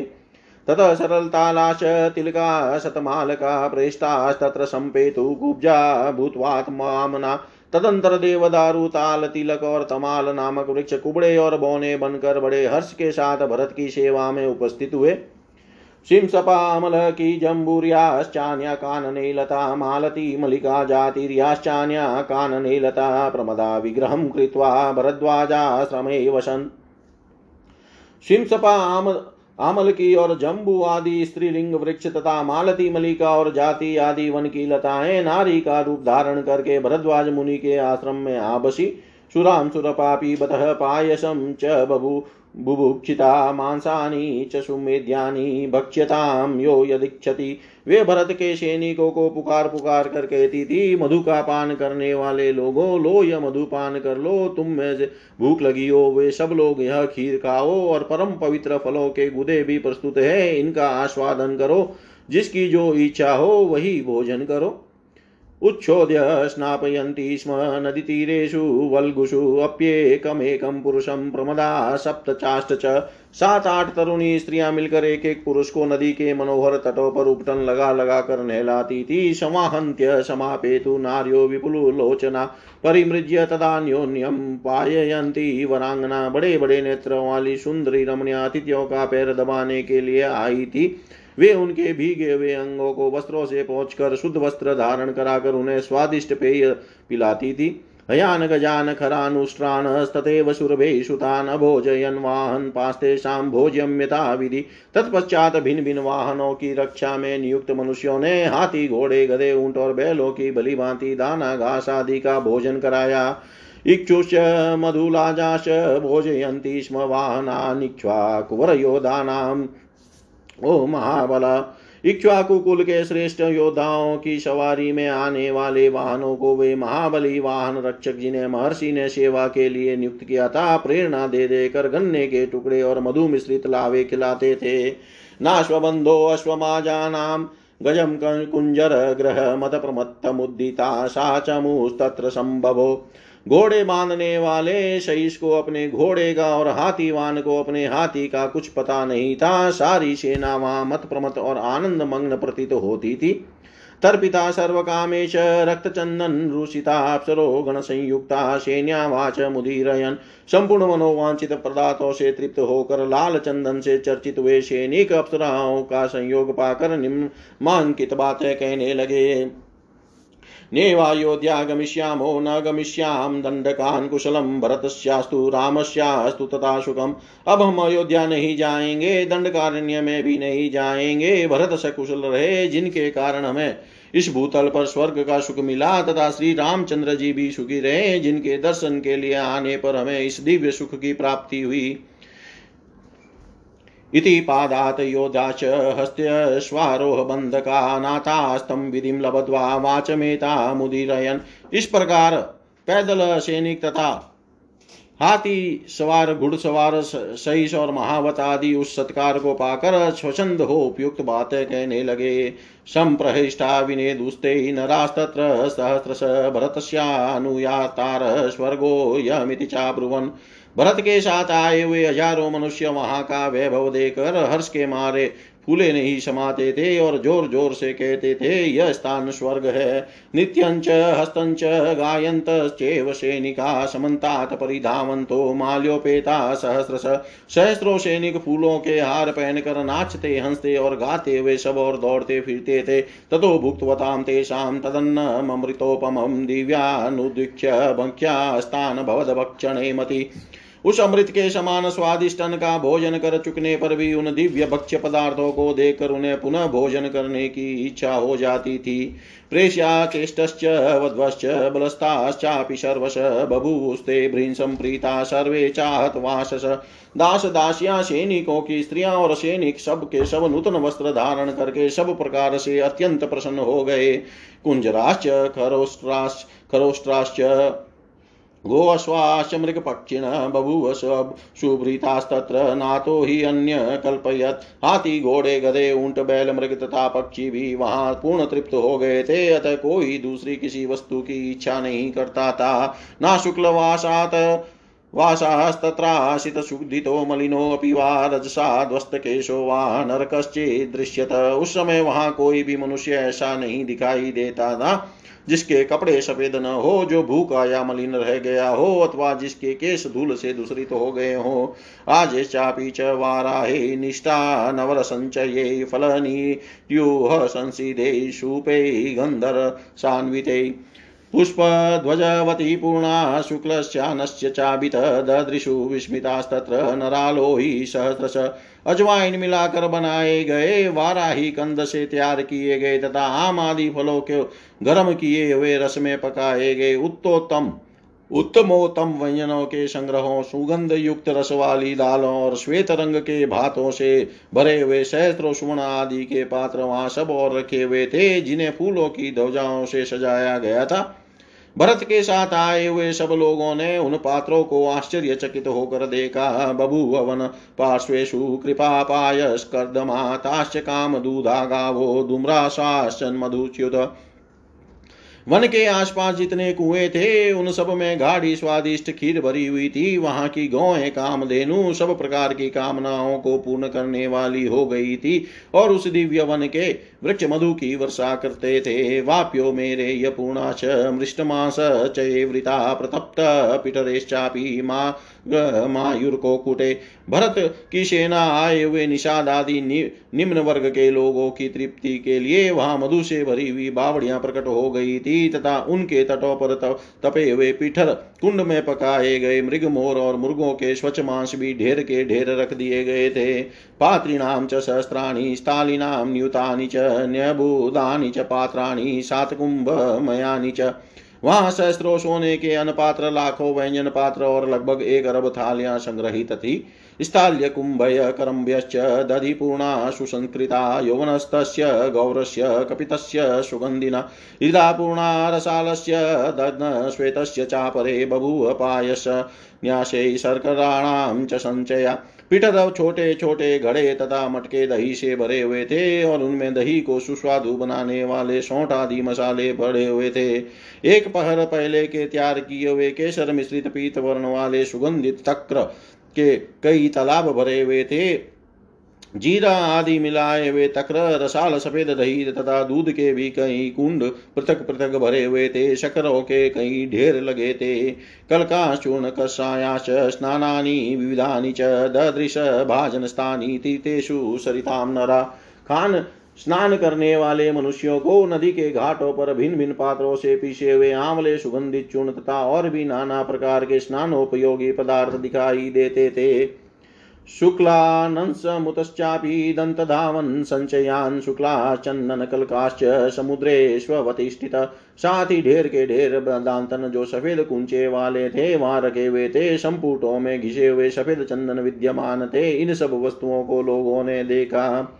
ततः सरलतालाश, तिलका, शतमालका प्रेष्टास्तत्र संपेतु कुब्जा भूतवात्मामना तदंतर देवदारु, ताल, तिलक और तमाल नामक वृक्ष, कुबड़े और बौने बनकर बड़े हर्ष के साथ भरत की सेवा में उपस्थित हुए। शिंसपामलकी जम्बूर्याश्चान्या कानने लता मालती मलिका जातिर्याश्चान्या कानने लता प्रमदा विग्रहं कृत्वा भरद्वाजाश्रमे वसन्। शिंसपा आम आमल की और जम्बू आदि स्त्रीलिंग वृक्ष तथा मालती मलिका और जाति आदि वन की लताएँ नारी का रूप धारण करके भरद्वाज मुनि के आश्रम में आबसी। सुराम सुरपापी बतः पायसम च बभू। बुभुक्षिता मांसानी च सुमेध्यानि भक्ष्यताम यो यदीक्षति। वे भरत के सैनिकों को पुकार पुकार कर कहती थी मधु का पान करने वाले लोगों, लो यह मधु पान कर लो, तुम में भूख लगी हो, वे सब लोग यह खीर खाओ और परम पवित्र फलों के गुदे भी प्रस्तुत है, इनका आस्वादन करो, जिसकी जो इच्छा हो वही भोजन करो। उच्छोद्य स्नापयन्ति स्म नदीतीरेषु वल्गुषु अप्येकमेकं पुरुषं प्रमदा सप्तचाष्ट च। सात आठ तरुणी स्त्रियाँ मिलकर एक एक पुरुष को नदी के मनोहर तटों पर उपटन लगा लगा कर नहलाती थी। समाहंत्य समापेतु नार्यो विपुलोचना परिमृज्य तदान्योन्यम पाययंती वरांगना बड़े बड़े नेत्रों वाली सुंदरी रमणीय अतिथियों का पैर दबाने के लिए आई थी। वे उनके भीगे हुए अंगों को वस्त्रों से पहुंचकर शुद्ध वस्त्र धारण कराकर उन्हें स्वादिष्ट पेय पिलाती थी। हयान गजान खरानुष्ट्राणस्तथैव सुरभे सुतान अभोजयन वाहन पास्तेषां भोज्यम यथा विधि। तत्पश्चात भिन्न भिन्न वाहनों की रक्षा में नियुक्त मनुष्यों ने हाथी, घोड़े, गधे, ऊँट और बैलों की भली भांति दाना, घास आदि का भोजन कराया। इक्षुश्च मधुलाजाश भोजयन्ति स्म वाहनानिक्ष्वा कुवरयोधानां ओ महाबला इक्ष्वाकु कुल के श्रेष्ठ योद्धाओं की सवारी में आने वाले वाहनों को वे महाबली वाहन रक्षक जिन्हें महर्षि ने सेवा के लिए नियुक्त किया था, प्रेरणा दे देकर गन्ने के टुकड़े और मधु मिश्रित लावे खिलाते थे। नाश्वबंधो अश्वमाजानाम गजम कुंजर ग्रह मत प्रमत्त मुदिता सा चमुस्तत्र संभवो। घोड़े बांधने वाले शहीस को अपने घोड़े का और हाथीवान को अपने हाथी का कुछ पता नहीं था। सारी सेना वहाँ मत प्रमत और आनंद मग्न प्रतीत होती थी। तर्पिता सर्व सर्वकामेश, रक्तचंदन, रुषिता अप्सरो संयुक्ता, सैन्यावाच, मुदीरयन, संपूर्ण मनोवांचित पदार्थों से तृप्त होकर लाल चंदन से चर्चित हुए सैनिक अप्सराओं का संयोग पाकर निम्नांकित बातें कहने लगे। नेवायोध्या गमिष्यामो न गमिष्याम दंडकान कुशलम भरतस्यास्तु, रामस्यास्तु तथा सुखम अब हम अयोध्या नहीं जाएँगे दंडकारण्य में भी नहीं जाएँगे। भरत से कुशल रहे, जिनके कारण हमें इस भूतल पर स्वर्ग का सुख मिला, तथा श्री रामचंद्र जी भी सुखी रहे, जिनके दर्शन के लिए आने पर हमें इस दिव्य सुख की प्राप्ति हुई। इति पादात् च हस्त्यश्वारोहबन्धका नाथास्तं विधिं लब्ध्वा वाचमेता मुदीरयन् इस प्रकार पैदल सैनिक तथा हाथी सवार, घुड़सवार सहिष और महावत आदि उस सत्कार को पाकर स्वचंद हो उपयुक्त बातें कहने लगे। संप्रहिष्ठा विने दुस्ते नरास्तत्र सहस्रश भरतस्यानुयातार स्वर्गो यमिति चाब्रुवन्। भरत के साथ आए हुए हज़ारों मनुष्य वहाँ का वैभव देकर हर्ष के मारे फूले नहीं समाते थे और ज़ोर ज़ोर से कहते थे, यह स्थान स्वर्ग है। नित्यंच, हस्तंच, गायंत, चेव सैनिका, समन्तात, परिधावंतो, माल्योपेता सहस्र सहस्रो सैनिक फूलों के हार पहनकर नाचते, हँसते और गाते हुए सब और दौड़ते फिरते थे। ततो भुक्तवताम तेषाम तदन्नमृतोपमं दिव्यानुदीक्ष्य भक्ष्या स्थान भवदभक्षणे मति। उस अमृत के समान स्वादिष्ट का भोजन कर चुकने पर भी उन दिव्य भक्ष्य पदार्थों को देखकर उन्हें पुनः भोजन करने की इच्छा हो जाती थी। प्रेष्या चेष्टश्च, वध्वश्च, बलस्ताश्चापि सर्वश, बभूस्ते भ्रीं प्रीता सर्वे चाहत वासस। दास दासियाँ सैनिकों की स्त्रियाँ और सैनिक सब के सब नूतन वस्त्र धारण करके सब प्रकार से अत्यंत प्रसन्न हो गए। कुंजराश्च, खरोष्ट्राश्च खरोष्ट्राश्च गोऽश्वाश्च मृगपक्षिण बभूव सुभृतास्तत्र नातो हि अन्य कल्पयत। हाथी, घोड़े, गधे, ऊँट, बैल, मृग तथा पक्षी भी वहाँ पूर्ण तृप्त हो गए थे, अतः कोई दूसरी किसी वस्तु की इच्छा नहीं करता था। ना शुक्लवासात वासास्तत्राशितशुद्धितो मलिनोऽपि वा रजसाध्वस्तकेशो वा नरकश्चिदृश्यत उस समय वहाँ कोई भी मनुष्य ऐसा नहीं दिखाई देता था। जिसके कपड़े सफ़ेद न हो, जो भूखा या मलिन रह गया हो, अथवा जिसके केश धूल से दूसरित तो हो गए हो। आज चापी च वाराहे निष्ठा, नवर संचये फलनी त्यूह संसिदे शूपे गंधर सान्विते। पुष्पध्वजवती पूर्णा शुक्लश्चानस्य चाबित ददृशु विस्मितास्तत्र, नरालोही सहस्रश। अजवाइन मिलाकर बनाए गए वाराही कंद से तैयार किए गए तथा आम आदि फलों के गर्म किए हुए रस में पकाए गए उत्तोत्तम, उत्तमोत्तम व्यंजनों के संग्रहों सुगंध युक्त रस वाली दालों और श्वेत रंग के भातों से भरे हुए सहस्त्रो सुवर्ण आदि के पात्र वहाँ सब और रखे हुए थे, जिन्हें फूलों की ध्वजाओं से सजाया गया था। भरत के साथ आए हुए सब लोगों ने उन पात्रों को आश्चर्यचकित होकर देखा बभूवन पार्श्वेशु कृपा पायस्कर्दमाताश्च काम दूधा गावो धूम्राशाश्चन मधुच्युत। वन के आसपास जितने कुएँ थे, उन सब में गाढ़ी स्वादिष्ट खीर भरी हुई थी। वहाँ की गौएँ कामधेनु सब प्रकार की कामनाओं को पूर्ण करने वाली हो गई थी और उस दिव्य वन के वृक्ष मधु की वर्षा करते थे। वाप्यो मेरे यपूर्णाश मृष्टमास चेवृता प्रतप्त पिटरेश्चापी मा मायुर्को कुटे भरत की सेना आए हुए निषाद आदि नि, निम्न वर्ग के लोगों की तृप्ति के लिए वहाँ मधु से भरी हुई बावड़ियाँ प्रकट हो गई थी तथा उनके तटों पर तपे हुए पिठर कुंड में पकाए गए मृग मोर और मुर्गों के स्वच्छ मांस भी ढेर के ढेर रख दिए गए थे। पात्रीणाम च सहस्त्राणी स्थालिनाम न्यूतानि च न्यभूदानि च पात्राणि सातकुंभ मयानि च। वहाँ सहस्त्रों सोने के अनपात्र लाखों व्यंजन पात्र और लगभग एक अरब थालियाँ संग्रहित थी। स्थाल्यकुम्भयकरम्भ्यश्च दधिपूर्णा सुसंस्कृता यौवनस्तस्य गौरस्य कपितस्य सुगन्धिना। हृदापूर्णा रसालस्य दग्नश्वेतस्य चापरे बभूव पायस न्यासै शर्कराणां च पिटरव छोटे छोटे घड़े तथा मटके दही से भरे हुए थे, और उनमें दही को सुस्वादु बनाने वाले सौठ आदि मसाले भरे हुए थे। एक पहर पहले के तैयार किए हुए केसर मिश्रित पीत वर्ण वाले सुगंधित तक्र के कई तालाब भरे हुए थे। जीरा आदि मिलाए हुए तक्र रसाल सफ़ेद दही तथा दूध के भी कई कुंड पृथक पृथक भरे हुए थे शकरों के कई ढेर लगे थे। कलका चूर्ण कषायाश स्नानानि, विविधानि च, ददृश, भाजन स्थानी तीर्थेषु सरिताम, नरा। खान स्नान करने वाले मनुष्यों को नदी के घाटों पर भिन्न भिन्न पात्रों से पीसे हुए आंवले, सुगंधित चूर्ण तथा और भी नाना प्रकार के स्नानोपयोगी पदार्थ दिखाई देते थे। शुक्लानंसमुतश्चापि दन्तधावन् सञ्चयान् शुक्लाश्चन्दनकल्काश्च समुद्रेष्वतिष्ठित साथ ही ढेर के ढेर दांतन जो सफ़ेद कुंचे वाले थे, वहाँ रखे हुए थे। संपुटों में घिसे हुए सफ़ेद चंदन विद्यमान थे। इन सब वस्तुओं को लोगों ने देखा।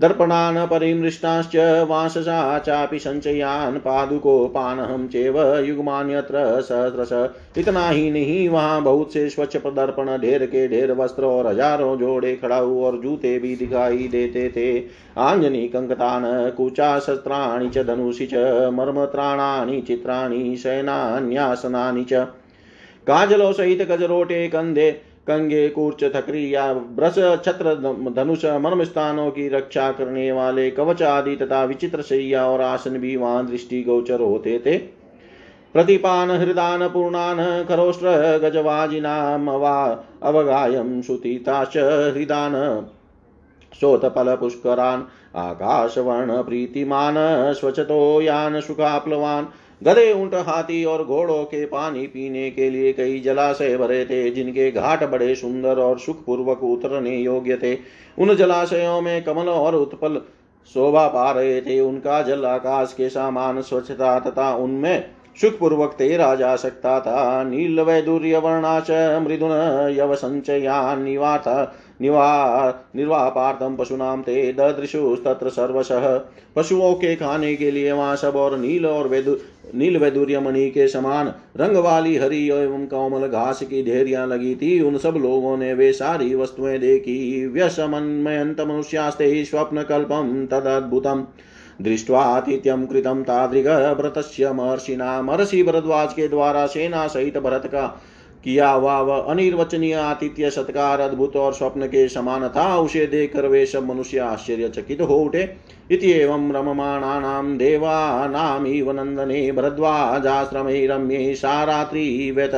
दर्पणान् परिमृष्टाश्च वांससा चापि सञ्चयान् पादुकोपानहं चेव युग्मान्यत्र सहस्रश इतना ही नहीं वहाँ बहुत से स्वच्छ प्रदर्पण ढेर के ढेर वस्त्र और हज़ारों जोड़े, खड़ाऊ और जूते भी दिखाई देते थे। आंजनी, कंकतान कुचा शस्त्राणि च, धनुषि च, मर्मत्राणानि, चित्राणि, शयनान्यासनानि च। काजलों सहित गजरोटे कंधे कंगे कूर्च थकरी या ब्रस छत्र, धनुष, मर्म स्थानों की रक्षा करने वाले कवच आदि तथा विचित्र शैया और आसन भी वहाँ दृष्टि गोचर होते थे। प्रतिपान हृदान पूर्णान खरोष्ट्र गजवाजिनाम अवगायम सुतीताश्च हृदान। आकाशवर्ण प्रीतिमान, स्वचतो यान सुखाप्लवान्। गधे ऊँट हाथी और घोड़ों के पानी पीने के लिए कई जलाशय भरे थे, जिनके घाट बड़े सुंदर और सुखपूर्वक उतरने योग्य थे। उन जलाशयों में कमल और उत्पल शोभा पा रहे थे। उनका जल आकाश के समान स्वच्छता तथा उनमें सुखपूर्वक तेरा जा सकता था। नील वैदुर्य वर्णाच मृदुन यव संचया निवाथ निवा निर्वापार्थम पशुनाम ते ददृशुस्तत्र सर्वशः। पशुओं के खाने के लिए वहाँ सब और नील और वेदु नील वैदूर्य मणि के समान रंग वाली हरी एवं कोमल घास की ढेरियाँ लगी थी। उन सब लोगों ने वे सारी वस्तुएँ देखी। व्यसमन्मयंत मनुष्यास्ते स्वप्न कल्पम तदद्भुतम। दृष्ट्वातिथ्यम कृतम तादृग भरतस्य महर्षिना महर्षि भरद्वाज के द्वारा सेना सहित भरत का किया हुआ वह, अनिर्वचनीय आतिथ्य, सत्कार, अद्भुत और स्वप्न के समान था, उसे देखकर वे सब मनुष्य आश्चर्यचकित हो उठे। इत्येवं रममाणानां देवानामिव नन्दने भरद्वाजाश्रमे रम्ये सा रात्रि व्यत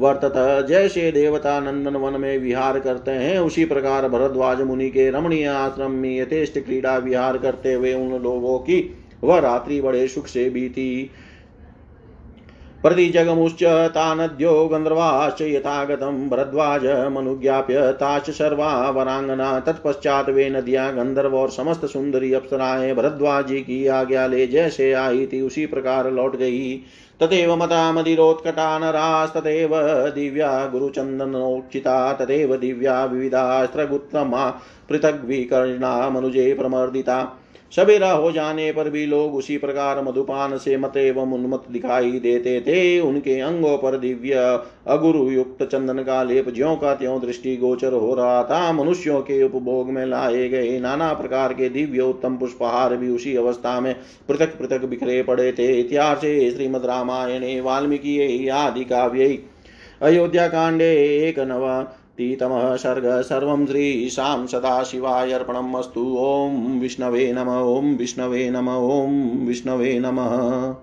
वर्तत। जैसे देवता नंदन वन में विहार करते हैं, उसी प्रकार भरद्वाज मुनि के रमणीय आश्रम में यथेष्ट क्रीड़ा विहार करते हुए उन लोगों की वह रात्रि बड़े सुख से बीती। प्रतिजगमुश्च तानद्यो गन्धर्वाश्च यथागतं भरद्वाजमनुज्ञाप्य ताश्च सर्वा वरांगना तत्पश्चात वे नदियाँ गंधर्व और समस्त सुंदरी अप्सराएँ भरद्वाजी की आज्ञा ले जैसे आई थी उसी प्रकार लौट गई। तदेव मता मदिरोत्कटा दिव्या गुरुचन्दनोक्षिता तदेव दिव्या विविधास्त्रगुत्तमा पृथग्विकर्णा मनुजे प्रमर्दिता। सवेरा हो जाने पर भी लोग उसी प्रकार मधुपान से मत एवं उन्मत दिखाई देते थे। उनके अंगों पर दिव्य अगुरु युक्त चंदन का लेप ज्यो का त्यों दृष्टि गोचर हो रहा था। मनुष्यों के उपभोग में लाए गए नाना प्रकार के दिव्य उत्तम पुष्पहार भी उसी अवस्था में पृथक पृथक बिखरे पड़े थे। इतिहास श्रीमद रामायणे वाल्मीकि आदि काव्य। अयोध्या कांडे एक नवा तीतमः सर्ग, सर्वं श्रीशां सदाशिवाय अर्पणम् अस्तु ॐ विष्णवे नम, ॐ विष्णवे नम, ॐ विष्णवे नमः।